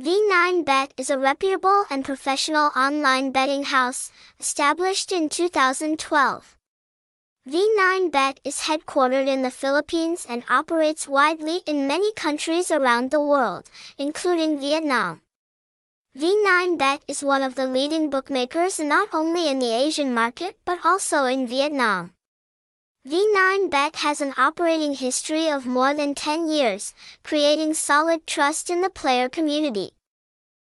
V9Bet is a reputable and professional online betting house, established in 2012. V9Bet is headquartered in the Philippines and operates widely in many countries around the world, including Vietnam. V9Bet is one of the leading bookmakers not only in the Asian market but also in Vietnam. V9Bet has an operating history of more than 10 years, creating solid trust in the player community.